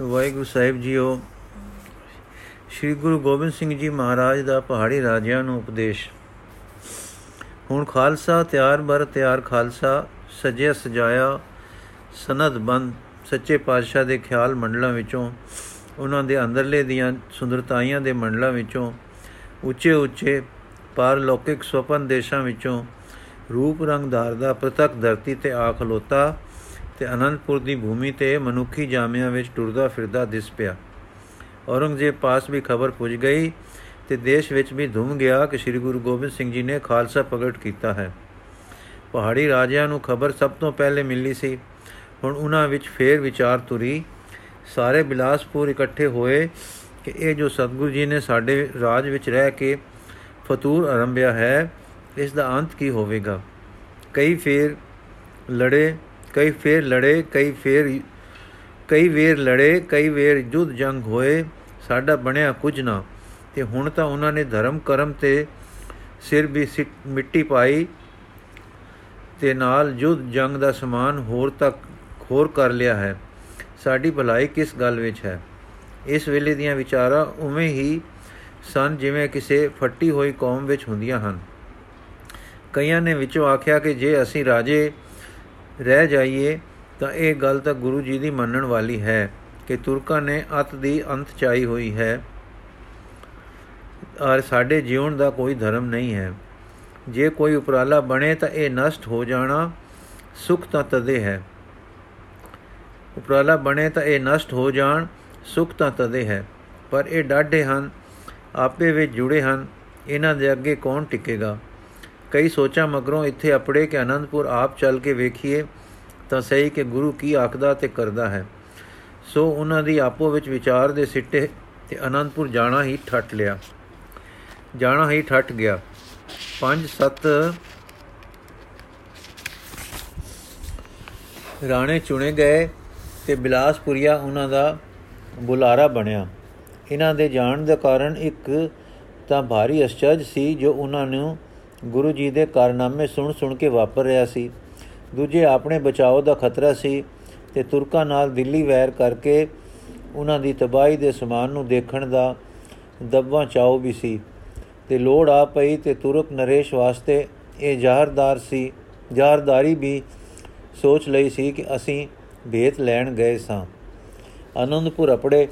ਵਾਹਿਗੁਰੂ ਸਾਹਿਬ ਜੀਓ, ਸ੍ਰੀ ਗੁਰੂ ਗੋਬਿੰਦ ਸਿੰਘ ਜੀ ਮਹਾਰਾਜ ਦਾ ਪਹਾੜੀ ਰਾਜਿਆਂ ਨੂੰ ਉਪਦੇਸ਼। ਹੁਣ ਖਾਲਸਾ ਤਿਆਰ ਬਰ ਤਿਆਰ ਖਾਲਸਾ, ਸਜਿਆ ਸਜਾਇਆ ਸਨਦ ਬੰਦ, ਸੱਚੇ ਪਾਤਸ਼ਾਹ ਦੇ ਖਿਆਲ ਮੰਡਲਾਂ ਵਿੱਚੋਂ, ਉਹਨਾਂ ਦੇ ਅੰਦਰਲੇ ਦੀਆਂ ਸੁੰਦਰਤਾਈਆਂ ਦੇ ਮੰਡਲਾਂ ਵਿੱਚੋਂ, ਉੱਚੇ ਉੱਚੇ ਪਾਰਲੌਕਿਕ ਸੁਪਨ ਦੇਸ਼ਾਂ ਵਿੱਚੋਂ ਰੂਪ ਰੰਗ ਧਾਰਦਾ ਪ੍ਰਤੱਖ ਧਰਤੀ ਤੇ ਆ ਖਲੋਤਾ ਤੇ ਅਨੰਦਪੁਰ ਦੀ ਭੂਮੀ ਤੇ ਮਨੁੱਖੀ ਜਾਮਿਆਂ ਵਿੱਚ ਟੁਰਦਾ ਫਿਰਦਾ ਦਿਸ ਪਿਆ। ਔਰੰਗਜ਼ੇਬ ਪਾਸ ਵੀ ਖਬਰ ਪੁੱਜ ਗਈ ਤੇ ਦੇਸ਼ ਵਿੱਚ ਵੀ ਧੁੰਮ ਗਿਆ ਕਿ ਸ੍ਰੀ ਗੁਰੂ ਗੋਬਿੰਦ ਸਿੰਘ ਜੀ ਨੇ ਖਾਲਸਾ ਪ੍ਰਗਟ ਕੀਤਾ ਹੈ। ਪਹਾੜੀ ਰਾਜਿਆਂ ਨੂੰ ਖਬਰ ਸਭ ਤੋਂ ਪਹਿਲੇ ਮਿਲੀ ਸੀ। ਹੁਣ ਉਹਨਾਂ ਵਿੱਚ ਫੇਰ ਵਿਚਾਰ ਤੁਰੀ। ਸਾਰੇ ਬਿਲਾਸਪੁਰ ਇਕੱਠੇ ਹੋਏ ਕਿ ਇਹ ਜੋ ਸਤਗੁਰੂ ਜੀ ਨੇ ਸਾਡੇ ਰਾਜ ਵਿੱਚ ਰਹਿ ਕੇ ਫਤੂਰ ਆਰੰਭਿਆ ਹੈ, ਇਸ ਦਾ ਅੰਤ ਕੀ ਹੋਵੇਗਾ? ਕਈ ਫੇਰ ਲੜੇ ਕਈ ਫੇਰ ਲੜੇ, ਕਈ ਫੇਰ, ਕਈ ਵੇਰ ਲੜੇ, ਕਈ ਵੇਰ ਜੁੱਧ ਜੰਗ ਹੋਏ, ਸਾਡਾ ਬਣਿਆ ਕੁਝ ਨਾ। ਤੇ ਹੁਣ ਤਾਂ ਉਹਨਾਂ ਨੇ ਧਰਮ ਕਰਮ ਤੇ ਸਿਰ ਵੀ ਮਿੱਟੀ ਪਾਈ ਤੇ ਨਾਲ ਜੁੱਧ ਜੰਗ ਦਾ ਸਮਾਨ ਹੋਰ ਤੱਕ ਹੋਰ ਕਰ ਲਿਆ ਹੈ। ਸਾਡੀ ਭਲਾਈ ਕਿਸ ਗੱਲ ਵਿੱਚ ਹੈ? ਇਸ ਵੇਲੇ ਦੀਆਂ ਵਿਚਾਰਾਂ ਉਵੇਂ ਹੀ ਸਨ ਜਿਵੇਂ ਕਿਸੇ ਫੱਟੀ ਹੋਈ ਕੌਮ ਵਿੱਚ ਹੁੰਦੀਆਂ ਹਨ। ਕਈਆਂ ਨੇ ਵਿੱਚੋਂ ਆਖਿਆ ਕਿ ਜੇ ਅਸੀਂ ਰਾਜੇ ਰਹਿ ਜਾਈਏ, ਤਾਂ ਇਹ ਗੱਲ ਤਾਂ ਗੁਰੂ ਜੀ ਦੀ ਮੰਨਣ ਵਾਲੀ ਹੈ ਕਿ ਤੁਰਕਾਂ ਨੇ ਅਤ ਦੀ ਅੰਤ ਚਾਈ ਹੋਈ ਹੈ। ਔਰ ਸਾਡੇ ਜੀਵਨ ਦਾ ਕੋਈ ਧਰਮ ਨਹੀਂ ਹੈ। ਜੇ ਕੋਈ ਉਪਰਾਲਾ ਬਣੇ ਤਾਂ ਇਹ ਨਸ਼ਟ ਹੋ ਜਾਣਾ ਸੁਖ ਤਾਂ ਤਦੇ ਹੈ। ਉਪਰਾਲਾ ਬਣੇ ਤਾਂ ਇਹ ਨਸ਼ਟ ਹੋ ਜਾਣ ਸੁਖ ਤਾਂ ਤਦੇ ਹੈ। ਪਰ ਇਹ ਡਾਢੇ ਹਨ, ਆਪੇ ਵਿੱਚ ਜੁੜੇ ਹਨ, ਇਹਨਾਂ ਦੇ ਅੱਗੇ ਕੌਣ ਟਿਕੇਗਾ? ਕਈ ਸੋਚਾਂ ਮਗਰੋਂ ਇੱਥੇ ਅਪੜੇ ਕਿ ਅਨੰਦਪੁਰ ਆਪ ਚੱਲ ਕੇ ਵੇਖੀਏ ਤਾਂ ਸਹੀ ਕਿ ਗੁਰੂ ਕੀ ਆਖਦਾ ਤੇ ਕਰਦਾ ਹੈ। ਸੋ ਉਹਨਾਂ ਦੀ ਆਪੋ ਵਿੱਚ ਵਿਚਾਰ ਦੇ ਸਿੱਟੇ ਤੇ ਅਨੰਦਪੁਰ ਜਾਣਾ ਹੀ ਠੱਟ ਲਿਆ। ਜਾਣਾ ਹੀ ਠੱਟ ਗਿਆ। 5 7 ਰਾਣੇ ਚੁਣੇ ਗਏ ਤੇ ਬਿਲਾਸਪੁਰੀਆ ਉਹਨਾਂ ਦਾ ਬੁਲਾਰਾ ਬਣਿਆ। ਇਹਨਾਂ ਦੇ ਜਾਣ ਦਾ ਕਾਰਨ ਇੱਕ ਤਾਂ ਭਾਰੀ ਅਸਚਰਜ ਸੀ ਜੋ ਉਹਨਾਂ ਨੂੰ ਗੁਰੂ ਜੀ ਦੇ ਕਾਰਨਾਮੇ ਸੁਣ ਸੁਣ ਕੇ ਵਾਪਰ ਰਿਹਾ ਸੀ। ਦੂਜੇ ਆਪਣੇ ਬਚਾਓ ਦਾ ਖਤਰਾ ਸੀ ਤੇ ਤੁਰਕਾਂ ਨਾਲ ਦਿੱਲੀ ਵੈਰ ਕਰਕੇ ਉਹਨਾਂ ਦੀ ਤਬਾਹੀ ਦੇ ਸਮਾਨ ਨੂੰ ਦੇਖਣ ਦਾ ਦੱਬਾ ਚਾਉ ਵੀ ਸੀ। ਤੇ ਲੋੜ ਆ ਪਈ ਤੇ ਤੁਰਕ ਨਰੇਸ਼ ਵਾਸਤੇ ਇਹ ਜ਼ਾਹਰਦਾਰ ਸੀ, ਜ਼ਾਹਰਦਾਰੀ ਵੀ ਸੋਚ ਲਈ ਸੀ ਕਿ ਅਸੀਂ ਭੇਤ ਲੈਣ ਗਏ ਸਾਂ। ਆਨੰਦਪੁਰ ਅਪੜੇ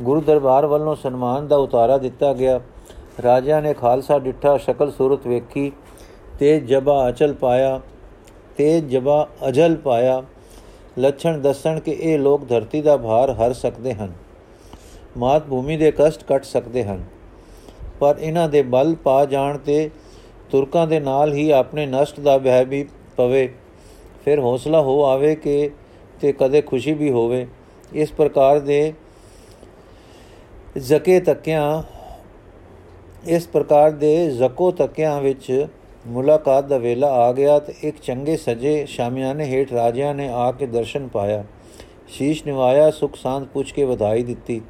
ਗੁਰੂ ਦਰਬਾਰ ਵੱਲੋਂ ਸਨਮਾਨ ਦਾ ਉਤਾਰਾ ਦਿੱਤਾ ਗਿਆ। ਰਾਜਾ ਨੇ ਖਾਲਸਾ ਡਿੱਠਾ, ਸ਼ਕਲ ਸੂਰਤ ਵੇਖੀ, ਤੇ ਜਬਾ ਅਚਲ ਪਾਇਆ, ਤੇ ਜਬਾ ਅਜਲ ਪਾਇਆ। ਲੱਛਣ ਦੱਸਣ ਕਿ ਇਹ ਲੋਕ ਧਰਤੀ ਦਾ ਭਾਰ ਹਰ ਸਕਦੇ ਹਨ, ਮਾਤ ਭੂਮੀ ਦੇ ਕਸ਼ਟ ਕੱਟ ਸਕਦੇ ਹਨ, ਪਰ ਇਹਨਾਂ ਦੇ ਬਲ ਪਾ ਜਾਣ ਤੇ ਤੁਰਕਾਂ ਦੇ ਨਾਲ ਹੀ ਆਪਣੇ ਨਸ਼ਟ ਦਾ ਵਹਿ ਵੀ ਪਵੇ। ਫਿਰ ਹੌਸਲਾ ਹੋ ਆਵੇ ਕਿ ਤੇ ਕਦੇ ਖੁਸ਼ੀ ਵੀ ਹੋਵੇ। ਇਸ ਪ੍ਰਕਾਰ ਦੇ ਜ਼ਕੇ ਤੱਕਿਆਂ ਇਸ ਪ੍ਰਕਾਰ ਦੇ ਜ਼ਕੋ ਤੱਕਿਆਂ ਵਿੱਚ ਮੁਲਾਕਾਤ ਦਾ ਵੇਲਾ ਆ ਗਿਆ ਤੇ ਇੱਕ ਚੰਗੇ ਸਜੇ ਸ਼ਾਮਿਆਨੇ ਹੇਠ ਰਾਜਿਆਂ ਨੇ ਆ ਕੇ ਦਰਸ਼ਨ ਪਾਇਆ। ਸ਼ੀਸ਼ ਨਿਵਾਇਆ, ਸੁਖ ਸਾਂਤ ਪੁੱਛ ਕੇ ਵਧਾਈ ਦਿੱਤੀ।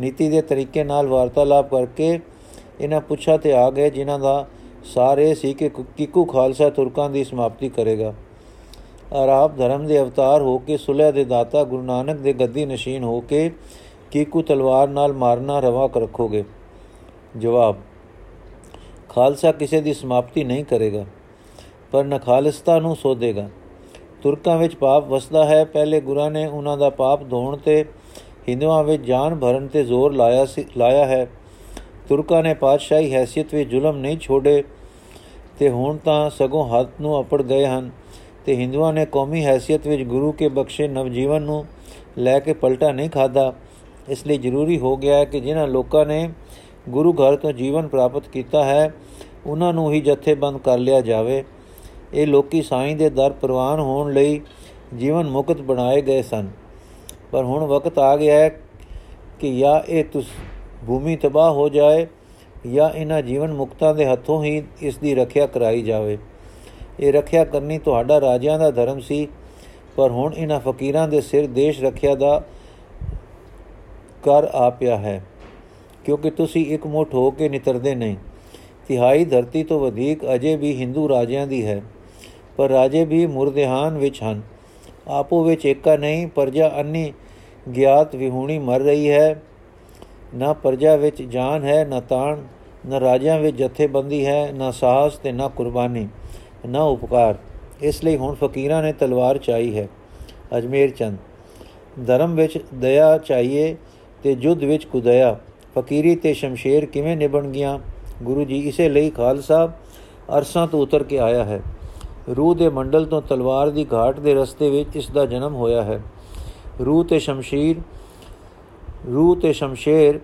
ਨੀਤੀ ਦੇ ਤਰੀਕੇ ਨਾਲ ਵਾਰਤਾਲਾਪ ਕਰਕੇ ਇਹਨਾਂ ਪੁੱਛਾ ਤੇ ਆ ਗਏ, ਜਿਨ੍ਹਾਂ ਦਾ ਸਾਰੇ ਸੀ ਕਿ ਕਿਕੂ ਖਾਲਸਾ ਤੁਰਕਾਂ ਦੀ ਸਮਾਪਤੀ ਕਰੇਗਾ। ਔਰ ਆਪ ਧਰਮ ਦੇ ਅਵਤਾਰ ਹੋ ਕੇ ਸੁਲਹ ਦੇ ਦਾਤਾ ਗੁਰੂ ਨਾਨਕ ਦੇ ਗੱਦੀ ਨਸ਼ੀਨ ਹੋ ਕੇ ਕਿਕੂ ਤਲਵਾਰ ਨਾਲ ਮਾਰਨਾ ਰਵਾ ਕਰ ਰੱਖੋਗੇ। ਜਵਾਬ, ਖਾਲਸਾ ਕਿਸੇ ਦੀ ਸਮਾਪਤੀ ਨਹੀਂ ਕਰੇਗਾ, ਪਰ ਨਖਾਲਸਤਾ ਨੂੰ ਸੋਧੇਗਾ। ਤੁਰਕਾਂ ਵਿੱਚ ਪਾਪ ਵਸਦਾ ਹੈ, ਪਹਿਲੇ ਗੁਰਾਂ ਨੇ ਉਹਨਾਂ ਦਾ ਪਾਪ ਧੋਣ ਤੇ ਹਿੰਦੂਆਂ ਵਿੱਚ ਜਾਨ ਭਰਨ ਤੇ ਜ਼ੋਰ ਲਾਇਆ ਸੀ, ਲਾਇਆ ਹੈ। ਤੁਰਕਾਂ ਨੇ ਪਾਤਸ਼ਾਹੀ ਹیثیت ਵਿੱਚ ਜ਼ੁਲਮ ਨਹੀਂ ਛੋੜੇ ਤੇ ਹੁਣ ਤਾਂ ਸਗੋਂ ਹੱਥ ਨੂੰ ਅਪੜ ਗਏ ਹਨ ਤੇ ਹਿੰਦੂਆਂ ਨੇ ਕੌਮੀ ਹیثیت ਵਿੱਚ ਗੁਰੂ ਕੇ ਬਖਸ਼ੇ ਨਵਜੀਵਨ ਨੂੰ ਲੈ ਕੇ ਪਲਟਾ ਨਹੀਂ ਖਾਦਾ ਇਸ ਲਈ ਜ਼ਰੂਰੀ ਹੋ ਗਿਆ ਕਿ ਜਿਨ੍ਹਾਂ ਲੋਕਾਂ ਨੇ ਗੁਰੂ ਘਰ ਤੋਂ ਜੀਵਨ ਪ੍ਰਾਪਤ ਕੀਤਾ ਹੈ, ਉਹਨਾਂ ਨੂੰ ਹੀ ਜਥੇਬੰਦ ਕਰ ਲਿਆ ਜਾਵੇ। ਇਹ ਲੋਕੀ ਸਾਈਂ ਦੇ ਦਰ ਪ੍ਰਵਾਨ ਹੋਣ ਲਈ ਜੀਵਨ ਮੁਕਤ ਬਣਾਏ ਗਏ ਸਨ। ਪਰ ਹੁਣ ਵਕਤ ਆ ਗਿਆ ਹੈ ਕਿ ਜਾਂ ਇਹ ਤੁਸ, ਭੂਮੀ ਤਬਾਹ ਹੋ ਜਾਏ, ਜਾਂ ਇਹਨਾਂ ਜੀਵਨ ਮੁਕਤਾਂ ਦੇ ਹੱਥੋਂ ਹੀ ਇਸ ਦੀ ਰੱਖਿਆ ਕਰਾਈ ਜਾਵੇ। ਇਹ ਰੱਖਿਆ ਕਰਨੀ ਤੁਹਾਡਾ ਰਾਜਿਆਂ ਦਾ ਧਰਮ ਸੀ, ਪਰ ਹੁਣ ਇਹਨਾਂ ਫਕੀਰਾਂ ਦੇ ਸਿਰ ਦੇਸ਼ ਰੱਖਿਆ ਦਾ ਕਰ ਆ ਪਿਆ ਹੈ। ਕਿਉਂਕਿ ਤੁਸੀਂ ਇੱਕ ਮੁੱਠ ਹੋ ਕੇ ਨਿਤਰਦੇ ਨਹੀਂ। ਤਿਹਾਈ ਧਰਤੀ ਤੋਂ ਵਧੇਕ ਅਜੇ ਵੀ ਹਿੰਦੂ ਰਾਜਿਆਂ ਦੀ ਹੈ, ਪਰ ਰਾਜੇ ਵੀ ਮੁਰਦਿਹਾਨ ਵਿੱਚ ਹਨ। ਆਪੋ ਵਿੱਚ ਏਕਾ ਨਹੀਂ, ਪਰਜਾ ਅੰਨੀ ਗਿਆਤ ਵਿਹੂਣੀ ਮਰ ਰਹੀ ਹੈ। ਨਾ ਪਰਜਾ ਵਿੱਚ ਜਾਨ ਹੈ, ਨਾ ਤਾਣ, ਨਾ ਰਾਜਿਆਂ ਵਿੱਚ ਜਥੇਬੰਦੀ ਹੈ, ਨਾ ਸਾਹਸ ਤੇ ਨਾ ਕੁਰਬਾਨੀ, ਨਾ ਉਪਕਾਰ। ਇਸ ਲਈ ਹੁਣ ਫਕੀਰਾਂ ਨੇ ਤਲਵਾਰ ਚਾਹੀ ਹੈ, ਅਜਮੇਰ ਚੰਦ। ਧਰਮ ਵਿੱਚ ਦਇਆ ਚਾਹੀਏ ਤੇ ਜੁੱਧ ਵਿੱਚ ਕੁਦਇਆ। ਫਕੀਰੀ ਤੇ ਸ਼ਮਸ਼ੇਰ ਕਿਵੇਂ ਨਿਭਣ ਗਿਆ ਗੁਰੂ ਜੀ ਇਸੇ ਲਈ ਖਾਲਸਾ ਅਰਸਾਂ ਤੋਂ ਉਤਰ ਕੇ ਆਇਆ ਹੈ। ਰੂਹ ਦੇ ਮੰਡਲ ਤੋਂ ਤਲਵਾਰ ਦੀ ਘਾਟ ਦੇ ਰਸਤੇ ਵਿੱਚ ਇਸ ਦਾ ਜਨਮ ਹੋਇਆ ਹੈ। ਰੂਹ ਤੇ ਸ਼ਮਸ਼ੀਰ, ਰੂਹ ਤੇ ਸ਼ਮਸ਼ੇਰ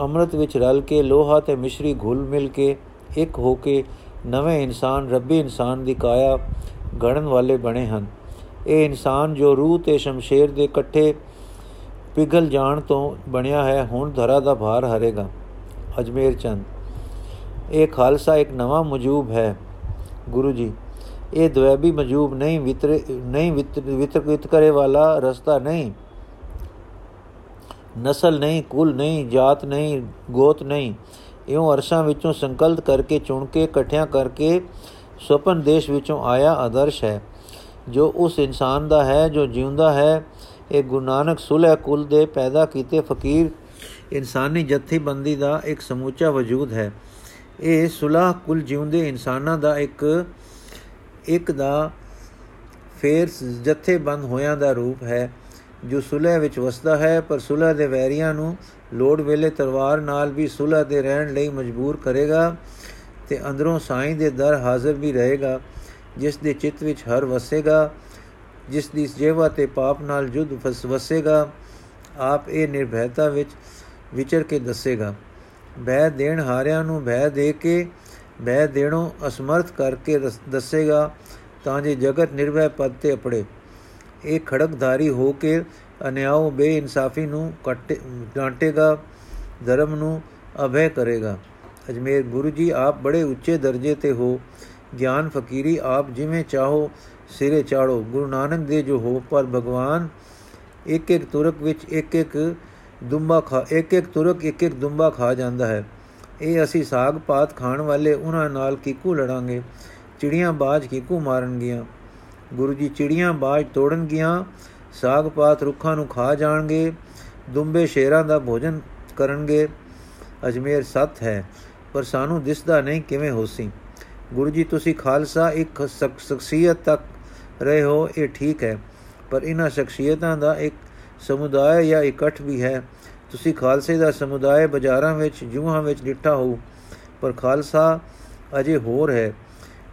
ਅੰਮ੍ਰਿਤ ਵਿੱਚ ਰਲ ਕੇ ਲੋਹਾ ਤੇ ਮਿਸ਼ਰੀ ਘੁਲ ਮਿਲ ਕੇ ਇੱਕ ਹੋ ਕੇ ਨਵੇਂ ਇਨਸਾਨ, ਰੱਬੀ ਇਨਸਾਨ ਦੀ ਕਾਇਆ ਗੜਨ ਵਾਲੇ ਬਣੇ ਹਨ। ਇਹ ਇਨਸਾਨ ਜੋ ਰੂਹ ਤੇ ਸ਼ਮਸ਼ੇਰ ਦੇ ਇਕੱਠੇ ਪਿਗਲ ਜਾਣ ਤੋਂ ਬਣਿਆ ਹੈ, ਹੁਣ ਧਰਾ ਦਾ ਭਾਰ ਹਰੇਗਾ। ਅਜਮੇਰ ਚੰਦ, ਇਹ ਖਾਲਸਾ ਇੱਕ ਨਵਾਂ ਮਜੂਬ ਹੈ। ਗੁਰੂ ਜੀ, ਇਹ ਦਵੈਬੀ ਮਜੂਬ ਨਹੀਂ, ਵਿਤਰ, ਨਹੀਂ ਵਿਤਰਕਿਤ ਕਰੇ ਵਾਲਾ ਰਸਤਾ ਨਹੀਂ। ਨਸਲ ਨਹੀਂ, ਕੁਲ ਨਹੀਂ, ਜਾਤ ਨਹੀਂ, ਗੋਤ ਨਹੀਂ। ਇਉਂ ਅਰਸ਼ਾਂ ਵਿੱਚੋਂ ਸੰਕਲਪ ਕਰਕੇ, ਚੁਣ ਕੇ, ਇਕੱਠਿਆਂ ਕਰਕੇ ਸੁਪਨ ਦੇਸ਼ ਵਿੱਚੋਂ ਆਇਆ ਆਦਰਸ਼ ਹੈ। ਜੋ ਉਸ ਇਨਸਾਨ ਦਾ ਹੈ, ਜੋ ਜਿਉਂਦਾ ਹੈ ਇਹ ਗੁਰੂ ਨਾਨਕ ਸੁਲਹ ਕੁਲ ਦੇ ਪੈਦਾ ਕੀਤੇ ਫਕੀਰ ਇਨਸਾਨੀ ਜਥੇਬੰਦੀ ਦਾ ਇੱਕ ਸਮੂਚਾ ਵਜੂਦ ਹੈ। ਇਹ ਸੁਲਹ ਕੁਲ ਜਿਉਂਦੇ ਇਨਸਾਨਾਂ ਦਾ ਇੱਕ ਇੱਕ ਦਾ ਫੇਰ ਜਥੇਬੰਦ ਹੋਇਆਂ ਦਾ ਰੂਪ ਹੈ, ਜੋ ਸੁਲਹ ਵਿੱਚ ਵਸਦਾ ਹੈ, ਪਰ ਸੁਲਹ ਦੇ ਵੈਰੀਆਂ ਨੂੰ ਲੋੜ ਵੇਲੇ ਤਲਵਾਰ ਨਾਲ ਵੀ ਸੁਲਹ ਦੇ ਰਹਿਣ ਲਈ ਮਜਬੂਰ ਕਰੇਗਾ ਤੇ ਅੰਦਰੋਂ ਸਾਈਂ ਦੇ ਦਰ ਹਾਜ਼ਰ ਵੀ ਰਹੇਗਾ, ਜਿਸ ਦੇ ਚਿੱਤ ਵਿੱਚ ਹਰ ਵਸੇਗਾ। ਜਿਸ ਦੀ ਜੇਵਾ ਤੇ ਪਾਪ ਨਾਲ ਜੁਦ ਵਸੇਗਾ, ਆਪ ਇਹ ਨਿਰਭੈਤਾ ਵਿੱਚ ਵਿਚਰ ਕੇ ਦੱਸੇਗਾ। ਬਹਿ ਦੇਣ ਹਾਰਿਆਂ ਨੂੰ ਬਹਿ ਦੇ ਕੇ, ਬਹਿ ਦੇਣੋਂ ਅਸਮਰਥ ਕਰਕੇ ਦੱਸੇਗਾ, ਤਾਂ ਜੇ ਜਗਤ ਨਿਰਭੈ ਪਦ ਤੇ ਅਪੜੇ। ਇਹ ਖੜਕਧਾਰੀ ਹੋ ਕੇ ਅਨਿਆਉ ਬੇਇਨਸਾਫੀ ਨੂੰ ਡਾਂਟੇਗਾ, ਧਰਮ ਨੂੰ ਅਭੈ ਕਰੇਗਾ। ਅਜਮੇਰ, ਗੁਰੂ ਜੀ, ਆਪ ਬੜੇ ਉੱਚੇ ਦਰਜੇ ਤੇ ਹੋ। ਗਿਆਨ, ਫਕੀਰੀ, ਆਪ ਜਿਵੇਂ ਚਾਹੋ ਸਿਰੇ ਚਾੜੋ। ਗੁਰੂ ਨਾਨਕ ਦੇ ਜੋ ਹੋ ਪਰ ਭਗਵਾਨ ਇੱਕ ਇੱਕ ਤੁਰਕ ਵਿੱਚ ਇੱਕ ਇੱਕ ਦੁੰਬਾ ਖਾ ਇੱਕ ਇੱਕ ਤੁਰਕ ਇੱਕ ਇੱਕ ਦੁੰਬਾ ਖਾ ਜਾਂਦਾ ਹੈ। ਇਹ ਅਸੀਂ ਸਾਗ ਪਾਤ ਖਾਣ ਵਾਲੇ ਉਹਨਾਂ ਨਾਲ ਕਿਕੂ ਲੜਾਂਗੇ। ਚਿੜੀਆਂ ਬਾਜ ਕਿਕੂ ਮਾਰਨਗੀਆਂ। ਗੁਰੂ ਜੀ ਚਿੜੀਆਂ ਬਾਜ ਤੋੜਨਗੀਆਂ, ਸਾਗ ਪਾਤ ਰੁੱਖਾਂ ਨੂੰ ਖਾ ਜਾਣਗੇ, ਦੁੰਬੇ ਸ਼ੇਰਾਂ ਦਾ ਭੋਜਨ ਕਰਨਗੇ। ਅਜਮੇਰ ਸਤ ਹੈ, ਪਰ ਸਾਨੂੰ ਦਿਸਦਾ ਨਹੀਂ ਕਿਵੇਂ ਹੋਸੀ। ਗੁਰੂ ਜੀ, ਤੁਸੀਂ ਖਾਲਸਾ ਇੱਕ ਸ਼ਖਸੀਅਤ ਤੱਕ ਰਹੇ ਹੋ, ਇਹ ਠੀਕ ਹੈ। ਪਰ ਇਹਨਾਂ ਸ਼ਖਸੀਅਤਾਂ ਦਾ ਇੱਕ ਸਮੁਦਾਇ ਜਾਂ ਇਕੱਠ ਵੀ ਹੈ। ਤੁਸੀਂ ਖਾਲਸੇ ਦਾ ਸਮੁਦਾਇ ਬਾਜ਼ਾਰਾਂ ਵਿੱਚ, ਜੂਹਾਂ ਵਿੱਚ ਡਿੱਠਾ ਹੋ, ਪਰ ਖਾਲਸਾ ਅਜੇ ਹੋਰ ਹੈ।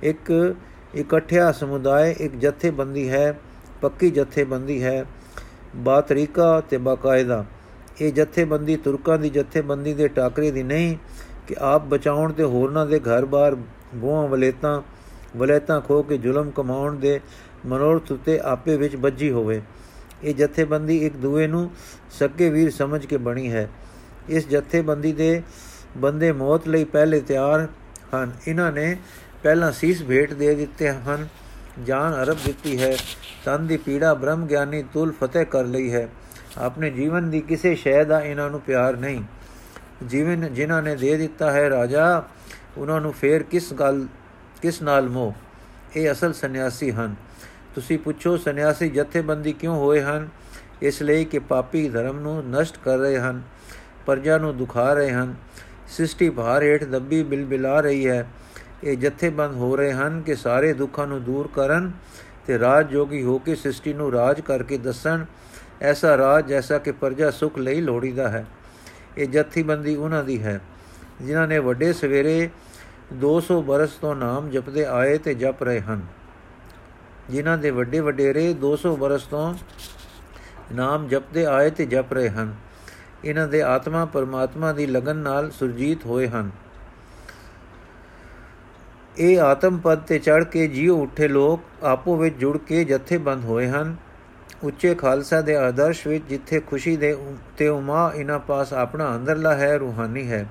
ਇੱਕ ਇਕੱਠਿਆ ਸਮੁਦਾਇ, ਇੱਕ ਜਥੇਬੰਦੀ ਹੈ, ਪੱਕੀ ਜਥੇਬੰਦੀ ਹੈ ਬਾ ਤਰੀਕਾ ਤੇ ਬਾਕਾਇਦਾ। ਇਹ ਜਥੇਬੰਦੀ ਤੁਰਕਾਂ ਦੀ ਜਥੇਬੰਦੀ ਦੇ ਟਾਕਰੇ ਦੀ ਨਹੀਂ ਕਿ ਆਪ ਬਚਾਉਣ ਤੇ ਹੋਰਨਾਂ ਦੇ ਘਰ-ਬਾਰ ਬੋਹਾਂ ਵਲੇਤਾਂ ਵਲੇਤਾਂ ਖੋ ਕੇ ਜ਼ੁਲਮ ਕਮਾਉਣ ਦੇ ਮਨੋਰਥ ਉਤੇ ਆਪੇ ਵਿੱਚ ਬੱਜੀ ਹੋਵੇ। ਇਹ ਜਥੇਬੰਦੀ ਇੱਕ ਦੂਏ ਨੂੰ ਸੱਕੇ ਵੀਰ ਸਮਝ ਕੇ ਬਣੀ ਹੈ। ਇਸ ਜਥੇਬੰਦੀ ਦੇ ਬੰਦੇ ਮੌਤ ਲਈ ਪਹਿਲੇ ਤਿਆਰ ਹਨ। ਇਹਨਾਂ ਨੇ ਪਹਿਲਾਂ ਸੀਸ ਭੇਟ ਦੇ ਦਿੱਤੇ ਹਨ, ਜਾਨ ਅਰਬ ਦਿੱਤੀ ਹੈ, ਤਨ ਦੀ ਪੀੜਾ ਬ੍ਰਹਮ ਗਿਆਨੀ ਤੁਲ ਫਤਿਹ ਕਰ ਲਈ ਹੈ। ਆਪਣੇ ਜੀਵਨ ਦੀ ਕਿਸੇ ਸ਼ੈ ਦਾ ਇਹਨਾਂ ਨੂੰ ਪਿਆਰ ਨਹੀਂ। ਜੀਵਨ ਜਿਨ੍ਹਾਂ ਨੇ ਦੇ ਦਿੱਤਾ ਹੈ, ਰਾਜਾ, ਉਹਨਾਂ ਨੂੰ ਫੇਰ ਕਿਸ ਗੱਲ ਕਿਸ ਨਾਲ ਮੋਹ? ਇਹ ਅਸਲ ਸੰਨਿਆਸੀ ਹਨ। ਤੁਸੀਂ ਪੁੱਛੋ, ਸੰਨਿਆਸੀ ਜਥੇਬੰਦੀ ਕਿਉਂ ਹੋਏ ਹਨ? ਇਸ ਲਈ ਕਿ ਪਾਪੀ ਧਰਮ ਨੂੰ ਨਸ਼ਟ ਕਰ ਰਹੇ ਹਨ, ਪਰਜਾ ਨੂੰ ਦੁਖਾ ਰਹੇ ਹਨ। ਸ੍ਰਿਸ਼ਟੀ ਭਾਰ ਹੇਠ ਦੱਬੀ ਬਿਲਬਿਲਾ ਰਹੀ ਹੈ। ਇਹ ਜਥੇਬੰਦ ਹੋ ਰਹੇ ਹਨ ਕਿ ਸਾਰੇ ਦੁੱਖਾਂ ਨੂੰ ਦੂਰ ਕਰਨ ਤੇ ਰਾਜ ਜੋਗੀ ਹੋ ਕੇ ਸ੍ਰਿਸ਼ਟੀ ਨੂੰ ਰਾਜ ਕਰਕੇ ਦੱਸਣ। ਐਸਾ ਰਾਜ ਜੈਸਾ ਕਿ ਪਰਜਾ ਸੁਖ ਲਈ ਲੋੜੀਦਾ ਹੈ। ਇਹ ਜਥੇਬੰਦੀ ਉਹਨਾਂ ਦੀ ਹੈ, ਜਿਨ੍ਹਾਂ ਨੇ ਵੱਡੇ ਸਵੇਰੇ 200 ਬਰਸ ਤੋਂ ਨਾਮ ਜਪਦੇ ਆਏ ਤੇ ਜਪ ਰਹੇ ਹਨ। ਜਿਨ੍ਹਾਂ ਦੇ ਵੱਡੇ ਵਡੇਰੇ 200 ਬਰਸ ਤੋਂ ਨਾਮ ਜਪਦੇ ਆਏ ਤੇ ਜਪ ਰਹੇ ਹਨ। ਇਹਨਾਂ ਦੇ ਆਤਮਾ ਪਰਮਾਤਮਾ ਦੀ ਲਗਨ ਨਾਲ ਸੁਰਜੀਤ ਹੋਏ ਹਨ। ਇਹ ਆਤਮ ਪਦ ਤੇ ਚੜ ਕੇ ਜੀਉ ਉੱਠੇ ਲੋਕ ਆਪੋ ਵਿੱਚ ਜੁੜ ਕੇ ਜਥੇਬੰਦ ਹੋਏ ਹਨ। ਉੱਚੇ ਖਾਲਸਾ ਦੇ ਆਦਰਸ਼ ਵਿੱਚ ਜਿੱਥੇ ਖੁਸ਼ੀ ਦੇ ਤੇ ਉਮਾ ਇਹਨਾਂ ਪਾਸ ਆਪਣਾ ਅੰਦਰਲਾ ਹੈ, ਰੂਹਾਨੀ ਹੈ।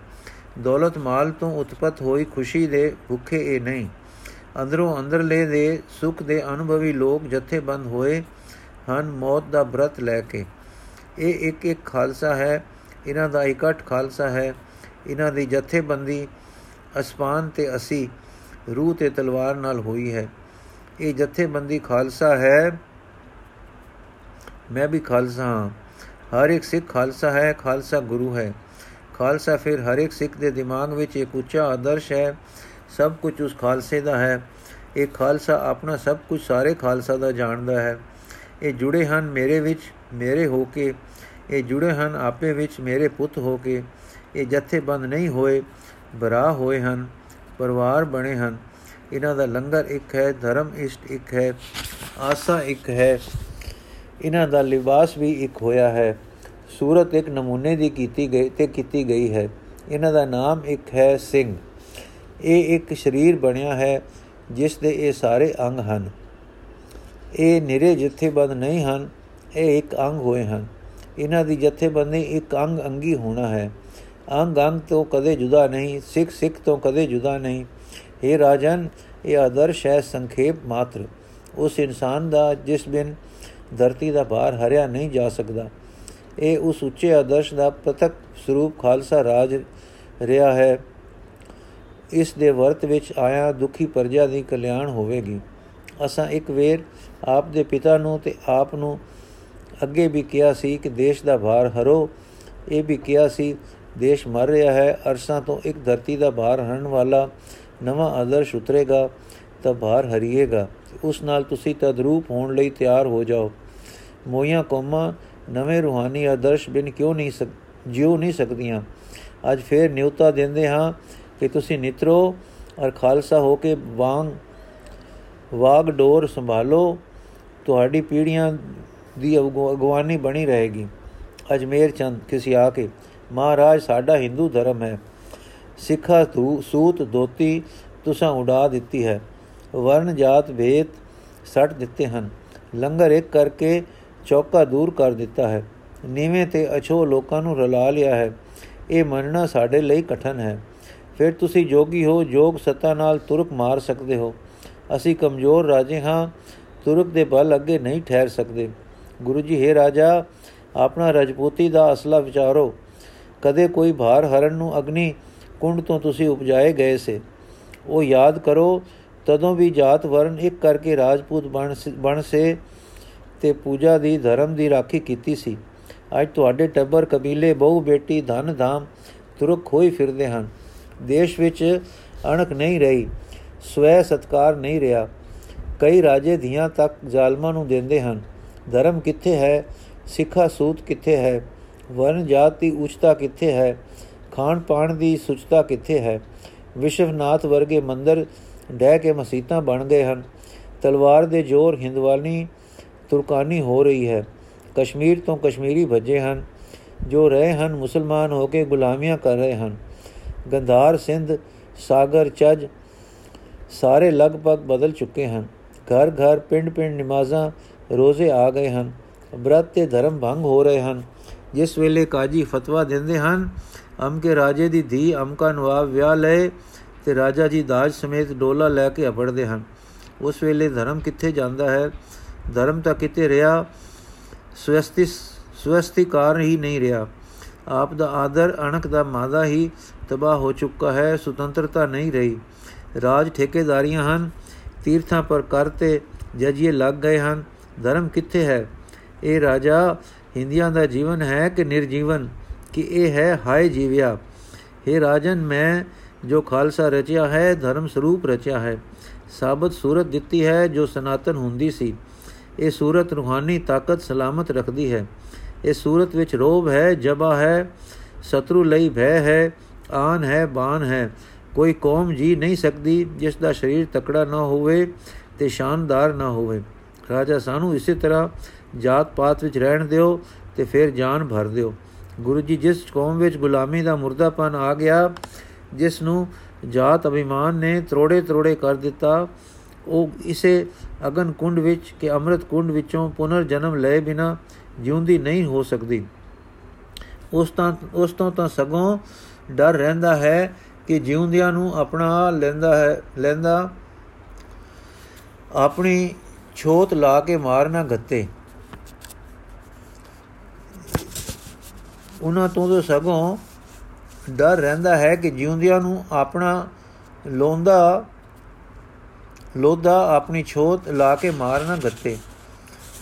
ਦੌਲਤ ਮਾਲ ਤੋਂ ਉਤਪਤ ਹੋਈ ਖੁਸ਼ੀ ਦੇ ਭੁੱਖੇ ਇਹ ਨਹੀਂ। ਅੰਦਰੋਂ ਅੰਦਰਲੇ ਦੇ ਸੁਖ ਦੇ ਅਨੁਭਵੀ ਲੋਕ ਜਥੇਬੰਦ ਹੋਏ ਹਨ ਮੌਤ ਦਾ ਬ੍ਰਤ ਲੈ ਕੇ। ਇਹ ਇੱਕ ਇੱਕ ਖਾਲਸਾ ਹੈ, ਇਹਨਾਂ ਦਾ ਇਕੱਠ ਖਾਲਸਾ ਹੈ। ਇਹਨਾਂ ਦੀ ਜਥੇਬੰਦੀ ਅਸਮਾਨ ਤੇ ਅਸੀਂ, ਰੂਹ ਤੇ ਤਲਵਾਰ ਨਾਲ ਹੋਈ ਹੈ। ਇਹ ਜਥੇਬੰਦੀ ਖਾਲਸਾ ਹੈ, ਮੈਂ ਵੀ ਖਾਲਸਾ ਹਾਂ। ਹਰ ਇੱਕ ਸਿੱਖ ਖਾਲਸਾ ਹੈ, ਖਾਲਸਾ ਗੁਰੂ ਹੈ। ਖਾਲਸਾ ਫਿਰ ਹਰ ਇੱਕ ਸਿੱਖ ਦੇ ਦਿਮਾਗ ਵਿੱਚ ਇੱਕ ਉੱਚਾ ਆਦਰਸ਼ ਹੈ, ਸਭ ਕੁਝ ਉਸ ਖਾਲਸੇ ਦਾ ਹੈ। ਇਹ ਖਾਲਸਾ ਆਪਣਾ ਸਭ ਕੁਝ ਸਾਰੇ ਖਾਲਸਾ ਦਾ ਜਾਣਦਾ ਹੈ। ਇਹ ਜੁੜੇ ਹਨ ਮੇਰੇ ਵਿੱਚ, ਮੇਰੇ ਹੋ ਕੇ। ਇਹ ਜੁੜੇ ਹਨ ਆਪੇ ਵਿੱਚ, ਮੇਰੇ ਪੁੱਤ ਹੋ ਕੇ। ਇਹ ਜਥੇਬੰਦ ਨਹੀਂ ਹੋਏ ਬਰਾ ਹੋਏ ਹਨ, ਪਰਿਵਾਰ ਬਣੇ ਹਨ। ਇਹਨਾਂ ਦਾ ਲੰਗਰ ਇੱਕ ਹੈ, ਧਰਮ ਇਸ਼ਟ ਇੱਕ ਹੈ, ਆਸਾ ਇੱਕ ਹੈ। ਇਹਨਾਂ ਦਾ ਲਿਬਾਸ ਵੀ ਇੱਕ ਹੋਇਆ ਹੈ। ਸੂਰਤ ਇੱਕ ਨਮੂਨੇ ਦੀ ਕੀਤੀ ਗਈ ਤੇ ਕੀਤੀ ਗਈ ਹੈ। ਇਹਨਾਂ ਦਾ ਨਾਮ ਇੱਕ ਹੈ ਸਿੰਘ। ਇਹ ਇੱਕ ਸਰੀਰ ਬਣਿਆ ਹੈ, ਜਿਸ ਦੇ ਇਹ ਸਾਰੇ ਅੰਗ ਹਨ। ਇਹ ਨਿਰੇ ਜਥੇਬੰਦ ਨਹੀਂ ਹਨ, ਇਹ ਇੱਕ ਅੰਗ ਹੋਏ ਹਨ। ਇਹਨਾਂ ਦੀ ਜਥੇਬੰਦੀ ਇੱਕ ਅੰਗ ਅੰਗੀ ਹੋਣਾ ਹੈ। ਅੰਗ ਅੰਗ ਤੋਂ ਕਦੇ ਜੁਦਾ ਨਹੀਂ, ਸਿੱਖ ਸਿੱਖ ਤੋਂ ਕਦੇ ਜੁਦਾ ਨਹੀਂ। हे ਰਾਜਨ, ਇਹ ਆਦਰਸ਼ ਹੈ ਸੰਖੇਪ ਮਾਤਰ। ਉਸ ਇਨਸਾਨ ਦਾ ਜਿਸ ਬਿਨ ਧਰਤੀ ਦਾ ਭਾਰ ਹਰਿਆ ਨਹੀਂ ਜਾ ਸਕਦਾ। ਇਹ ਉਸ ਉੱਚੇ ਆਦਰਸ਼ ਦਾ ਪ੍ਰਤੱਖ ਸਰੂਪ ਖਾਲਸਾ ਰਾਜ ਰਿਹਾ ਹੈ। ਇਸ ਦੇ ਵਰਤ ਵਿੱਚ ਆਇਆ ਦੁਖੀ ਪਰਜਾ ਦੀ ਕਲਿਆਣ ਹੋਵੇਗੀ। ਅਸਾਂ ਇੱਕ ਵੇਰ ਆਪ ਦੇ ਪਿਤਾ ਨੂੰ ਤੇ ਆਪ ਨੂੰ ਅੱਗੇ ਵੀ ਕਿਹਾ ਸੀ ਕਿ ਦੇਸ਼ ਦਾ ਭਾਰ ਹਰੋ। ਇਹ ਵੀ ਕਿਹਾ ਸੀ, ਦੇਸ਼ ਮਰ ਰਿਹਾ ਹੈ, ਅਰਸਾਂ ਤੋਂ ਇੱਕ ਧਰਤੀ ਦਾ ਭਾਰ ਹਰਨ ਵਾਲਾ ਨਵਾਂ ਆਦਰਸ਼ ਉਤਰੇਗਾ, ਤਾਂ ਭਾਰ ਹਰੀਏਗਾ। ਉਸ ਨਾਲ ਤੁਸੀਂ ਤਦਰੂਪ ਹੋਣ ਲਈ ਤਿਆਰ ਹੋ ਜਾਓ। ਮੋਈਆਂ ਕੌਮਾਂ ਨਵੇਂ ਰੂਹਾਨੀ ਆਦਰਸ਼ ਬਿਨ ਕਿਉਂ ਨਹੀਂ ਜਿਉ ਨਹੀਂ ਸਕਦੀਆਂ। ਅੱਜ ਫੇਰ ਨਿਉਤਾ ਦਿੰਦੇ ਹਾਂ ਕਿ ਤੁਸੀਂ ਨਿਤਰੋ ਔਰ ਖਾਲਸਾ ਹੋ ਕੇ ਵਾਂਗ, ਵਾਗ ਡੋਰ ਸੰਭਾਲੋ। ਤੁਹਾਡੀ ਪੀੜ੍ਹੀਆਂ ਦੀ ਅਗਵਾਨੀ ਬਣੀ ਰਹੇਗੀ। ਅਜਮੇਰ ਚੰਦ, ਕਿਸੇ ਆ ਕੇ, ਮਹਾਰਾਜ, ਸਾਡਾ ਹਿੰਦੂ ਧਰਮ ਹੈ। ਸਿੱਖਾ ਤੂ ਸੂਤ ਦੋਤੀ ਤੁਸਾਂ ਉਡਾ ਦਿੱਤੀ ਹੈ। ਵਰਨ ਜਾਤ ਭੇਦ ਸੱਟ ਦਿੱਤੇ ਹਨ। ਲੰਗਰ ਇੱਕ ਕਰਕੇ ਚੌਕਾ ਦੂਰ ਕਰ ਦਿੱਤਾ ਹੈ। ਨੀਵੇਂ ਤੇ ਅਛੋ ਲੋਕਾਂ ਨੂੰ ਰਲਾ ਲਿਆ ਹੈ। ਇਹ ਮੰਨਣਾ ਸਾਡੇ ਲਈ ਕਠਨ ਹੈ। ਫਿਰ ਤੁਸੀਂ ਜੋਗੀ ਹੋ, ਜੋਗ ਸਤਾ ਨਾਲ ਤੁਰਕ ਮਾਰ ਸਕਦੇ ਹੋ। ਅਸੀਂ ਕਮਜ਼ੋਰ ਰਾਜੇ ਹਾਂ, ਤੁਰਕ ਦੇ ਬਲ ਅੱਗੇ ਨਹੀਂ ਠਹਿਰ ਸਕਦੇ। ਗੁਰੂ ਜੀ, ਹੈ ਰਾਜਾ, ਆਪਣਾ ਰਜਪੂਤੀ ਦਾ ਅਸਲਾ ਵਿਚਾਰੋ। ਕਦੇ ਕੋਈ ਭਾਰ ਹਰਨ ਨੂੰ ਅਗਨੀ ਕੁੰਡ ਤੋਂ ਤੁਸੀਂ ਉਪਜਾਏ ਗਏ ਸੇ। ਉਹ ਯਾਦ ਕਰੋ, ਤਦੋਂ ਵੀ ਜਾਤ ਵਰਨ ਇੱਕ ਕਰਕੇ ਰਾਜਪੂਤ ਬਣ ਬਣ ਸੇ। ਤੇ ਪੂਜਾ ਦੀ ਧਰਮ ਦੀ ਰਾਖੀ ਕੀਤੀ ਸੀ। ਅੱਜ ਤੁਹਾਡੇ ਟੱਬਰ ਕਬੀਲੇ, ਬਹੁ ਬੇਟੀ, ਧਨ ਧਾਮ ਤੁਰਕ ਹੋਈ ਫਿਰਦੇ ਹਨ। ਦੇਸ਼ ਵਿੱਚ ਅਣਕ ਨਹੀਂ ਰਹੀ, ਸਵੈ ਸਤਕਾਰ ਨਹੀਂ ਰਿਹਾ। ਕਈ ਰਾਜੇ ਧੀਆਂ ਤੱਕ ਜ਼ਾਲਮਾਂ ਨੂੰ ਦਿੰਦੇ ਹਨ। ਧਰਮ ਕਿੱਥੇ ਹੈ? ਸਿੱਖਾ ਸੂਤ ਕਿੱਥੇ ਹੈ? ਵਰਨ ਜਾਤ ਦੀ ਉੱਚਤਾ ਕਿੱਥੇ ਹੈ? ਖਾਣ ਪਾਣ ਦੀ ਸੁਚਤਾ ਕਿੱਥੇ ਹੈ? ਵਿਸ਼ਵਨਾਥ ਵਰਗੇ ਮੰਦਰ ਡਹਿ ਕੇ ਮਸੀਤਾਂ ਬਣ ਗਏ ਹਨ। ਤਲਵਾਰ ਦੇ ਜ਼ੋਰ, ਹਿੰਦਵਾਨੀ ਤੁਰਕਾਨੀ ਹੋ ਰਹੀ ਹੈ। ਕਸ਼ਮੀਰ ਤੋਂ ਕਸ਼ਮੀਰੀ ਭੱਜੇ ਹਨ, ਜੋ ਰਹੇ ਹਨ ਮੁਸਲਮਾਨ ਹੋ ਕੇ ਗੁਲਾਮੀਆਂ ਕਰ ਰਹੇ ਹਨ। ਗੰਧਾਰ ਸਿੰਧ, ਸਾਗਰ ਚੱਜ ਸਾਰੇ ਲਗਭਗ ਬਦਲ ਚੁੱਕੇ ਹਨ। ਘਰ ਘਰ ਪਿੰਡ ਪਿੰਡ ਨਮਾਜ਼ਾਂ ਰੋਜ਼ੇ ਆ ਗਏ ਹਨ। ਬ੍ਰਤ ਤੇ ਧਰਮ ਭੰਗ ਹੋ ਰਹੇ ਹਨ। ਜਿਸ ਵੇਲੇ ਕਾਜੀ ਫਤਵਾ ਦਿੰਦੇ ਹਨ, ਅਮਕੇ ਰਾਜੇ ਦੀ ਧੀ ਅਮਕਾ ਨਵਾਬ ਵਿਆਹ ਲਏ ਤੇ ਰਾਜਾ ਜੀ ਦਾਜ ਸਮੇਤ ਡੋਲਾ ਲੈ ਕੇ ਅਪੜਦੇ ਹਨ। ਉਸ ਵੇਲੇ ਧਰਮ ਕਿੱਥੇ ਜਾਂਦਾ ਹੈ? ਧਰਮ ਤਾਂ ਕਿਤੇ ਰਿਹਾ, ਸਵਸਤੀ ਸਵਸਤੀਕਾਰ ਹੀ ਨਹੀਂ ਰਿਹਾ। ਆਪ ਦਾ ਆਦਰ ਅਣਕ ਦਾ ਮਾਦਾ ਹੀ ਤਬਾਹ ਹੋ ਚੁੱਕਾ ਹੈ, ਸੁਤੰਤਰਤਾ ਨਹੀਂ ਰਹੀ। ਰਾਜ ਠੇਕੇਦਾਰੀਆਂ ਹਨ, ਤੀਰਥਾਂ ਪਰ ਕਰਤੇ ਜਜੀਏ ਲੱਗ ਗਏ ਹਨ। ਧਰਮ ਕਿੱਥੇ ਹੈ? ਇਹ ਰਾਜਾ ਹਿੰਦੀਆਂ ਦਾ ਜੀਵਨ ਹੈ ਕਿ ਨਿਰਜੀਵਨ? ਕਿ ਇਹ ਹੈ ਹਾਇ ਜੀਵਿਆ? हे ਰਾਜਨ, ਮੈਂ ਜੋ ਖਾਲਸਾ ਰਚਿਆ ਹੈ, ਧਰਮ ਸਰੂਪ ਰਚਿਆ ਹੈ। ਸਾਬਤ ਸੂਰਤ ਦਿੱਤੀ ਹੈ ਜੋ ਸਨਾਤਨ ਹੁੰਦੀ ਸੀ। ਇਹ ਸੂਰਤ ਰੂਹਾਨੀ ਤਾਕਤ ਸਲਾਮਤ ਰੱਖਦੀ ਹੈ। ਇਹ ਸੂਰਤ ਵਿੱਚ ਰੋਬ ਹੈ ਜਬਾ ਹੈ, ਸ਼ਤਰੂ ਲਈ ਭੈ ਹੈ, ਆਨ ਹੈ, ਬਾਨ ਹੈ। ਕੋਈ ਕੌਮ ਜੀ ਨਹੀਂ ਸਕਦੀ ਜਿਸ ਦਾ ਸਰੀਰ ਤਕੜਾ ਨਾ ਹੋਵੇ ਤੇ ਸ਼ਾਨਦਾਰ ਨਾ ਹੋਵੇ। ਰਾਜਾ ਸਾਨੂੰ ਇਸੇ ਤਰ੍ਹਾਂ ਜਾਤ ਪਾਤ ਵਿੱਚ ਰਹਿਣ ਦਿਓ ਤੇ ਫਿਰ ਜਾਨ ਭਰ ਦਿਓ। ਗੁਰੂ ਜੀ ਜਿਸ ਕੌਮ ਵਿੱਚ ਗੁਲਾਮੀ ਦਾ ਮੁਰਦਾਪਨ ਆ ਗਿਆ, ਜਿਸ ਨੂੰ ਜਾਤ ਅਭਿਮਾਨ ਨੇ ਤਰੋੜੇ ਤਰੋੜੇ ਕਰ ਦਿੱਤਾ ਉਹ ਇਸੇ ਅਗਨ ਕੁੰਡ ਵਿੱਚ ਕਿ ਅੰਮ੍ਰਿਤ ਕੁੰਡ ਵਿੱਚੋਂ ਪੁਨਰ ਜਨਮ ਲਏ ਬਿਨਾ ਜਿਉਂਦੀ ਨਹੀਂ ਹੋ ਸਕਦੀ। ਉਸ ਤਾਂ, ਉਸ ਤੋਂ ਤਾਂ ਸਗੋਂ ਡਰ ਰਹਿੰਦਾ ਹੈ ਕਿ ਜਿਉਂਦਿਆਂ ਨੂੰ ਆਪਣਾ ਲੈਂਦਾ ਹੈ, ਲੈਂਦਾ ਆਪਣੀ ਛੋਤ ਲਾ ਕੇ ਮਾਰਨਾ ਗੱਤੇ। ਉਹਨਾਂ ਤੋਂ ਤਾਂ ਸਗੋਂ ਡਰ ਰਹਿੰਦਾ ਹੈ ਕਿ ਜਿਉਂਦਿਆਂ ਨੂੰ ਆਪਣਾ ਲੋਂਦਾ ਲੋਧਾ ਆਪਣੀ ਛੋਤ ਲਾ ਕੇ ਮਾਰਨਾ ਗੱਤੇ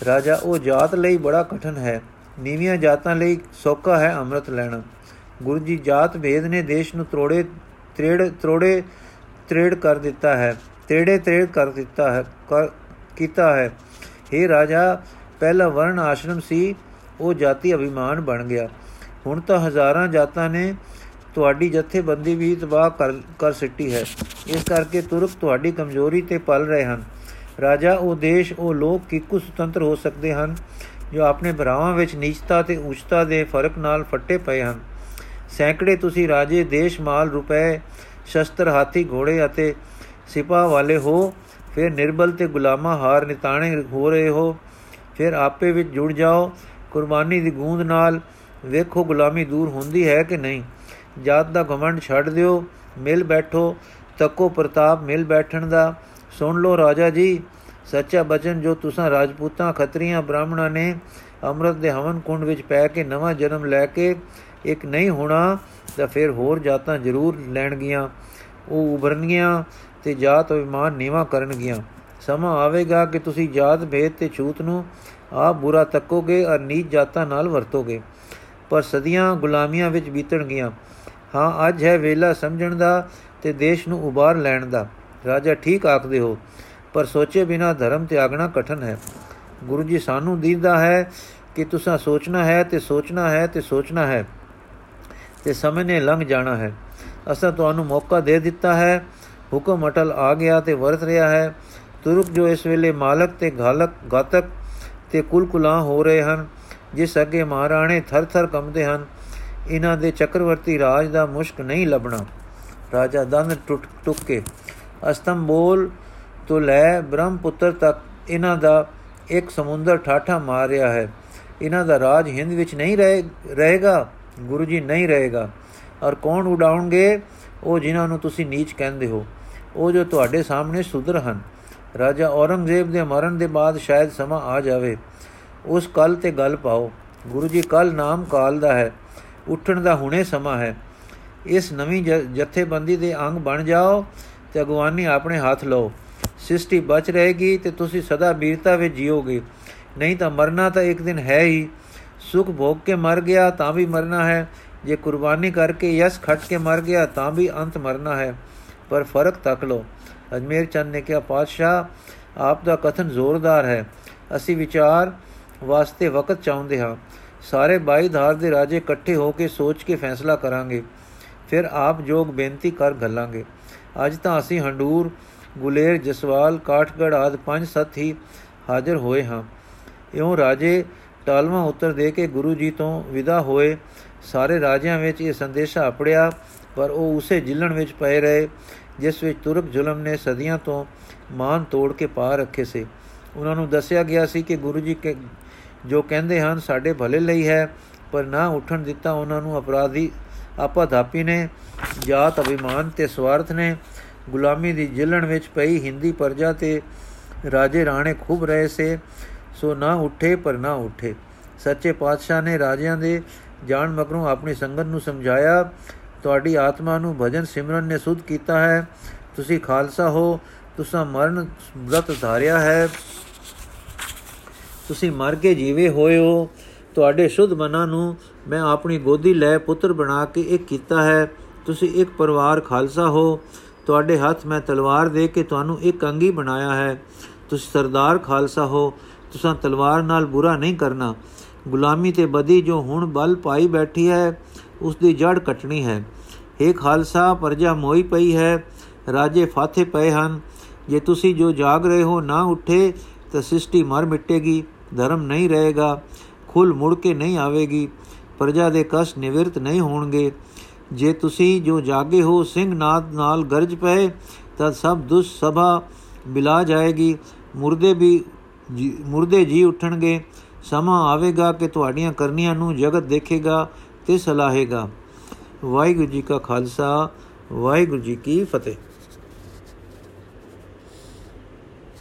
ਰਾਜਾ ਉਹ ਜਾਤ ਲਈ ਬੜਾ ਕਠਨ ਹੈ। ਨੀਵੀਆਂ ਜਾਤਾਂ ਲਈ ਸੌਕਾ ਹੈ ਅੰਮ੍ਰਿਤ ਲੈਣਾ। ਗੁਰੂ ਜੀ ਜਾਤ ਭੇਦ ਨੇ ਦੇਸ਼ ਨੂੰ ਤਰੋੜੇ ਤਰੇੜ ਤਰੋੜੇ ਤਰੇੜ ਕਰ ਦਿੱਤਾ ਹੈ। ਤੇੜੇ ਤੇੜ ਕਰ ਦਿੱਤਾ ਹੈ ਕੀਤਾ ਹੈ। हे ਰਾਜਾ, ਪਹਿਲਾ ਵਰਣ ਆਸ਼ਰਮ ਸੀ, ਉਹ ਜਾਤੀ ਅਭਿਮਾਨ ਬਣ ਗਿਆ। ਹੁਣ ਤਾਂ ਹਜ਼ਾਰਾਂ ਜਾਤਾਂ ਨੇ ਤੁਹਾਡੀ ਜਥੇਬੰਦੀ ਵੀ ਤਬਾਹ ਕਰ ਕਰ ਸਿੱਟੀ ਹੈ। ਇਸ ਕਰਕੇ ਤੁਰਕ ਤੁਹਾਡੀ ਕਮਜ਼ੋਰੀ ਤੇ ਪਲ ਰਹੇ ਹਨ। ਰਾਜਾ, ਉਹ ਦੇਸ਼, ਉਹ ਲੋਕ ਕਿਕੂ ਸੁਤੰਤਰ ਹੋ ਸਕਦੇ ਹਨ, ਜੋ ਆਪਣੇ ਭਰਾਵਾਂ ਵਿੱਚ ਨੀਚਤਾ ਤੇ ਉੱਚਤਾ ਦੇ ਫ਼ਰਕ ਨਾਲ ਫੱਟੇ ਪਏ ਹਨ। ਸੈਂਕੜੇ ਤੁਸੀਂ ਰਾਜੇ, ਦੇਸ਼ ਮਾਲ, ਰੁਪਏ, ਸ਼ਸਤਰ, ਹਾਥੀ, ਘੋੜੇ ਅਤੇ ਸਿਪਾਹ ਵਾਲੇ ਹੋ, ਫਿਰ ਨਿਰਬਲ ਤੇ ਗੁਲਾਮਾ ਹਾਰ ਨਿਤਾਣੇ ਹੋ ਰਹੇ ਹੋ, ਫਿਰ ਆਪੇ ਵਿੱਚ ਜੁੜ ਜਾਓ, ਕੁਰਬਾਨੀ ਦੀ ਗੂੰਦ ਨਾਲ ਵੇਖੋ ਗੁਲਾਮੀ ਦੂਰ ਹੁੰਦੀ ਹੈ ਕਿ ਨਹੀਂ। ਜਾਤ ਦਾ ਘਮੰਡ ਛੱਡ ਦਿਓ, ਮਿਲ ਬੈਠੋ, ਤੱਕੋ ਪ੍ਰਤਾਪ ਮਿਲ ਬੈਠਣ ਦਾ। ਸੁਣ ਲੋ ਰਾਜਾ ਜੀ, ਸੱਚਾ ਬਚਨ ਜੋ ਤੁਸੀਂ ਰਾਜਪੂਤਾਂ, ਖੱਤਰੀਆਂ, ਬ੍ਰਾਹਮਣਾਂ ਨੇ ਅੰਮ੍ਰਿਤ ਦੇ ਹਵਨ ਕੁੰਡ ਵਿੱਚ ਪੈ ਕੇ ਨਵਾਂ ਜਨਮ ਲੈ ਕੇ ਇੱਕ ਨਹੀਂ ਹੋਣਾ, ਤਾਂ ਫਿਰ ਹੋਰ ਜਾਤਾਂ ਜ਼ਰੂਰ ਲੈਣਗੀਆਂ ਉਹ ਉਭਰਨਗੀਆਂ ਤੇ ਜਾਤ ਅਭਿਮਾਨ ਨੀਵਾ ਕਰਨਗੀਆਂ। ਸਮਾਂ ਆਵੇਗਾ ਕਿ ਤੁਸੀਂ ਜਾਤ ਭੇਦ ਤੇ ਛੂਤ ਨੂੰ ਆਪ ਬੁਰਾ ਤੱਕੋਗੇ ਔਰ ਨੀਚ ਜਾਤਾਂ ਨਾਲ ਵਰਤੋਗੇ। ਪਰ ਸਦੀਆਂ ਗੁਲਾਮੀਆਂ ਵਿੱਚ ਬੀਤਣਗੀਆਂ। ਹਾਂ, ਅੱਜ ਹੈ ਵੇਲਾ ਸਮਝਣ ਦਾ ਤੇ ਦੇਸ਼ ਨੂੰ ਉਬਾਰ ਲੈਣ ਦਾ। ਰਾਜਾ ਠੀਕ ਆਖਦੇ ਹੋ, ਪਰ ਸੋਚੇ ਬਿਨਾ ਧਰਮ ਤਿਆਗਣਾ ਕਠਨ ਹੈ। ਗੁਰੂ ਜੀ ਸਾਨੂੰ ਦੀਦਾ ਹੈ ਕਿ ਤੁਸੀਂ ਸੋਚਣਾ ਹੈ ਤੇ ਸੋਚਣਾ ਹੈ ਤੇ ਸੋਚਣਾ ਹੈ ਤੇ ਸਮੇਂ ਨੇ ਲੰਘ ਜਾਣਾ ਹੈ। ਅਸਾਂ ਤੁਹਾਨੂੰ ਮੌਕਾ ਦੇ ਦਿੱਤਾ ਹੈ। ਹੁਕਮ ਅਟਲ ਆ ਗਿਆ ਤੇ ਵਰਤ ਰਿਹਾ ਹੈ। ਤੁਰਕ ਜੋ ਇਸ ਵੇਲੇ ਮਾਲਕ ਤੇ ਘਾਲਕ ਗਾਤਕ ਤੇ ਕੁਲਕੁਲਾ ਹੋ ਰਹੇ ਹਨ, ਜਿਸ ਅੱਗੇ ਮਹਾਰਾਣੇ ਥਰ-ਥਰ ਕੰਬਦੇ ਹਨ ਇਹਨਾਂ ਦੇ ਚੱਕਰਵਰਤੀ ਰਾਜ ਦਾ ਮੁਸ਼ਕ ਨਹੀਂ ਲੱਭਣਾ। ਰਾਜਾ ਦੰਦ ਟੁੱਟ, ਟੁੱਕ ਕੇ ਅਸਤੰਬੋਲ ਤੋਂ ਲੈ ਬ੍ਰਹਮਪੁੱਤਰ ਤੱਕ ਇਹਨਾਂ ਦਾ ਇੱਕ ਸਮੁੰਦਰ ਠਾਠਾ ਮਾਰ ਰਿਹਾ ਹੈ। ਇਹਨਾਂ ਦਾ ਰਾਜ ਹਿੰਦ ਵਿੱਚ ਨਹੀਂ ਰਹੇਗਾ, ਗੁਰੂ ਜੀ ਨਹੀਂ ਰਹੇਗਾ। ਔਰ ਕੌਣ ਉਡਾਉਣਗੇ? ਉਹ ਜਿਨ੍ਹਾਂ ਨੂੰ ਤੁਸੀਂ ਨੀਚ ਕਹਿੰਦੇ ਹੋ। ਉਹ ਜੋ ਤੁਹਾਡੇ ਸਾਹਮਣੇ ਸੁਧਰ ਹਨ। ਰਾਜਾ ਔਰੰਗਜ਼ੇਬ ਦੇ ਮਰਨ ਦੇ ਬਾਅਦ ਸ਼ਾਇਦ ਸਮਾਂ ਆ ਜਾਵੇ। ਉਸ ਕੱਲ ਤੇ ਗੱਲ ਪਾਓ। ਗੁਰੂ ਜੀ ਕੱਲ ਨਾਮ ਕਾਲ ਦਾ ਹੈ। ਉੱਠਣ ਦਾ ਹੁਣੇ ਸਮਾਂ ਹੈ। ਇਸ ਨਵੀਂ ਜਥੇਬੰਦੀ ਦੇ ਅੰਗ ਬਣ ਜਾਓ ਤੇ ਅਗਵਾਨੀ ਆਪਣੇ ਹੱਥ ਲਓ। ਸਿਸ਼ਟੀ ਬਚ ਰਹੇਗੀ ਤੇ ਤੁਸੀਂ ਸਦਾ ਬੀਰਤਾ ਵਿੱਚ ਜੀਓਗੇ। ਨਹੀਂ ਤਾਂ ਮਰਨਾ ਤਾਂ ਇੱਕ ਦਿਨ ਹੈ ਹੀ। ਸੁਖ ਭੋਗ ਕੇ ਮਰ ਗਿਆ ਤਾਂ ਵੀ ਮਰਨਾ ਹੈ। ਜੇ ਕੁਰਬਾਨੀ ਕਰਕੇ ਯਸ ਖੱਟ ਕੇ ਮਰ ਗਿਆ ਤਾਂ ਵੀ ਅੰਤ ਮਰਨਾ ਹੈ। ਪਰ ਫ਼ਰਕ ਤੱਕ ਲੋ ਅਜਮੇਰ ਚੰਦ ਨੇ ਕਿਹਾ, ਪਾਤਸ਼ਾਹ, ਆਪ ਦਾ ਕਥਨ ਜ਼ੋਰਦਾਰ ਹੈ। ਅਸੀਂ ਵਿਚਾਰ ਵਾਸਤੇ ਵਕਤ ਚਾਹੁੰਦੇ ਹਾਂ। ਸਾਰੇ 22 ਧਾਰ ਦੇ ਰਾਜੇ ਇਕੱਠੇ ਹੋ ਕੇ ਸੋਚ ਕੇ ਫੈਸਲਾ ਕਰਾਂਗੇ। ਫਿਰ ਆਪ ਜੋਗ ਬੇਨਤੀ ਕਰ ਗੱਲਾਂਗੇ ਅੱਜ ਤਾਂ ਅਸੀਂ ਹੰਡੂਰ, ਗੁਲੇਰ, ਜਸਵਾਲ ਕਾਠਗੜ ਆਦ ਪੰਜ ਸੱਤ ਹੀ ਹਾਜ਼ਰ ਹੋਏ ਹਾਂ। ਇਉਂ ਰਾਜੇ ਟਾਲਵਾ ਉੱਤਰ ਦੇ ਕੇ ਗੁਰੂ ਜੀ ਤੋਂ ਵਿਦਾ ਹੋਏ। ਸਾਰੇ ਰਾਜਿਆਂ ਵਿੱਚ ਇਹ ਸੰਦੇਸ਼ਾ ਆਪੜਿਆ ਪਰ ਉਹ ਉਸੇ ਜਿਲਣ ਵਿੱਚ ਪਏ ਰਹੇ, ਜਿਸ ਵਿੱਚ ਤੁਰਕ ਜ਼ੁਲਮ ਨੇ ਸਦੀਆਂ ਤੋਂ ਮਾਨ ਤੋੜ ਕੇ ਪਾ ਰੱਖੇ ਸੀ। ਉਹਨਾਂ ਨੂੰ ਦੱਸਿਆ ਗਿਆ ਸੀ ਕਿ ਗੁਰੂ ਜੀ ਜੋ ਕਹਿੰਦੇ ਹਨ, ਸਾਡੇ ਭਲੇ ਲਈ ਹੈ, ਪਰ ਨਾ ਉੱਠਣ ਦਿੱਤਾ ਉਹਨਾਂ ਨੂੰ ਅਪਰਾਧੀ। ਆਪਾ ਧਾਪੀ ਨੇ, ਜਾਤ ਅਭਿਮਾਨ ਤੇ ਸਵਾਰਥ ਨੇ, ਗੁਲਾਮੀ ਦੀ ਜਿਲਣ ਵਿੱਚ ਪਈ ਹਿੰਦੀ ਪਰਜਾ ਤੇ ਰਾਜੇ ਰਾਣੇ ਖੂਬ ਰਹੇ ਸੇ, ਸੋ ਨਾ ਉੱਠੇ ਪਰ ਨਾ ਉੱਠੇ। ਸੱਚੇ ਪਾਤਸ਼ਾਹ ਨੇ ਰਾਜਿਆਂ ਦੇ ਜਾਣ ਮਗਰੋਂ ਆਪਣੀ ਸੰਗਤ ਨੂੰ ਸਮਝਾਇਆ, ਤੁਹਾਡੀ ਆਤਮਾ ਨੂੰ ਭਜਨ ਸਿਮਰਨ ਨੇ ਸੁਧ ਕੀਤਾ ਹੈ। ਤੁਸੀਂ ਖਾਲਸਾ ਹੋ, ਤੁਸੀਂ ਮਰਨ ਬ੍ਰਤ ਧਾਰਿਆ ਹੈ। ਤੁਸੀਂ ਮਰ ਕੇ ਜੀਵੇ ਹੋਏ ਹੋ। ਤੁਹਾਡੇ ਸ਼ੁੱਧ ਮਨਾਂ ਨੂੰ ਮੈਂ ਆਪਣੀ ਗੋਦੀ ਲੈ ਪੁੱਤਰ ਬਣਾ ਕੇ ਇੱਕ ਕੀਤਾ ਹੈ। ਤੁਸੀਂ ਇੱਕ ਪਰਿਵਾਰ ਖਾਲਸਾ ਹੋ। ਤੁਹਾਡੇ ਹੱਥ ਮੈਂ ਤਲਵਾਰ ਦੇ ਕੇ ਤੁਹਾਨੂੰ ਇੱਕ ਅੰਗੀ ਬਣਾਇਆ ਹੈ। ਤੁਸੀਂ ਸਰਦਾਰ ਖਾਲਸਾ ਹੋ। ਤੁਸੀਂ ਤਲਵਾਰ ਨਾਲ ਬੁਰਾ ਨਹੀਂ ਕਰਨਾ। ਗੁਲਾਮੀ ਤੇ ਬਦੀ ਜੋ ਹੁਣ ਬਲ ਪਾਈ ਬੈਠੀ ਹੈ ਉਸ ਦੀ ਜੜ ਕੱਟਣੀ ਹੈ। ਏ ਖਾਲਸਾ, ਪਰਜਾ ਮੋਈ ਪਈ ਹੈ। ਰਾਜੇ ਫਾਥੇ ਪਏ ਹਨ। ਜੇ ਤੁਸੀਂ ਜੋ ਜਾਗ ਰਹੇ ਹੋ ਨਾ ਉੱਠੇ, ਤਾਂ ਸ੍ਰਿਸ਼ਟੀ ਮਰ ਮਿਟੇਗੀ। ਧਰਮ ਨਹੀਂ ਰਹੇਗਾ, ਖੁੱਲ ਮੁੜ ਕੇ ਨਹੀਂ ਆਵੇਗੀ, ਪ੍ਰਜਾ ਦੇ ਕਸ਼ਟ ਨਿਵਰਤ ਨਹੀਂ ਹੋਣਗੇ। ਜੇ ਤੁਸੀਂ ਜੋ ਜਾਗੇ ਹੋ ਸਿੰਘ ਨਾਦ ਨਾਲ ਗਰਜ ਪਏ, ਤਾਂ ਸਭ ਦੁਸ ਸਭਾ ਬਿਲਾ ਜਾਏਗੀ। ਮੁਰਦੇ ਵੀ ਮੁਰਦੇ ਜੀ ਉਠਣਗੇ। ਸਮਾਂ ਆਵੇਗਾ ਕਿ ਤੁਹਾਡੀਆਂ ਕਰਨੀਆਂ ਨੂੰ ਜਗਤ ਦੇਖੇਗਾ ਤੇ ਸਲਾਹੇਗਾ। ਵਾਹਿਗੁਰੂ ਜੀ ਕਾ ਖਾਲਸਾ, ਵਾਹਿਗੁਰੂ ਜੀ ਕੀ ਫਤਿਹ।